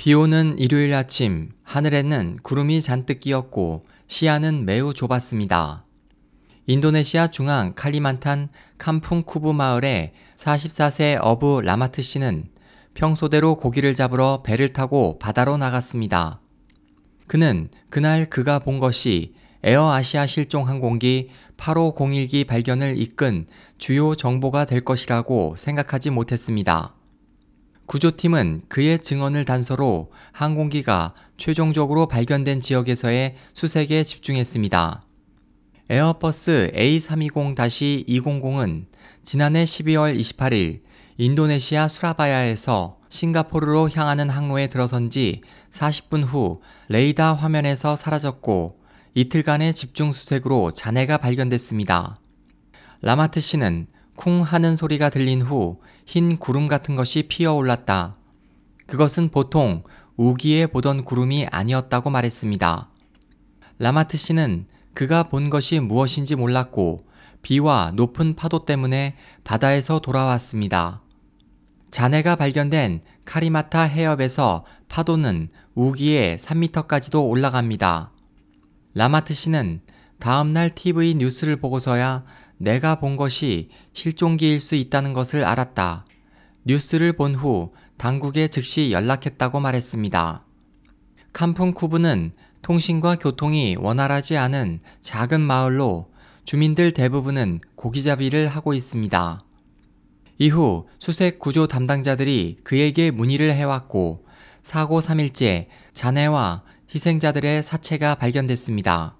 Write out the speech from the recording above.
비 오는 일요일 아침 하늘에는 구름이 잔뜩 끼었고 시야는 매우 좁았습니다. 인도네시아 중앙 칼리만탄 캄풍쿠부 마을의 44세 어부 라마트 씨는 평소대로 고기를 잡으러 배를 타고 바다로 나갔습니다. 그는 그날 그가 본 것이 에어 아시아 실종 항공기 8501기 발견을 이끈 주요 정보가 될 것이라고 생각하지 못했습니다. 구조팀은 그의 증언을 단서로 항공기가 최종적으로 발견된 지역에서의 수색에 집중했습니다. 에어버스 A320-200은 지난해 12월 28일 인도네시아 수라바야에서 싱가포르로 향하는 항로에 들어선 지 40분 후 레이더 화면에서 사라졌고 이틀간의 집중 수색으로 잔해가 발견됐습니다. 라마트 씨는 쿵 하는 소리가 들린 후 흰 구름 같은 것이 피어 올랐다. 그것은 보통 우기에 보던 구름이 아니었다고 말했습니다. 라마트 씨는 그가 본 것이 무엇인지 몰랐고 비와 높은 파도 때문에 바다에서 돌아왔습니다. 잔해가 발견된 카리마타 해협에서 파도는 우기에 3m까지도 올라갑니다. 라마트 씨는 다음날 TV 뉴스를 보고서야 내가 본 것이 실종기일 수 있다는 것을 알았다. 뉴스를 본 후 당국에 즉시 연락했다고 말했습니다. 캄풍쿠브는 통신과 교통이 원활하지 않은 작은 마을로 주민들 대부분은 고기잡이를 하고 있습니다. 이후 수색 구조 담당자들이 그에게 문의를 해왔고 사고 3일째 잔해와 희생자들의 사체가 발견됐습니다.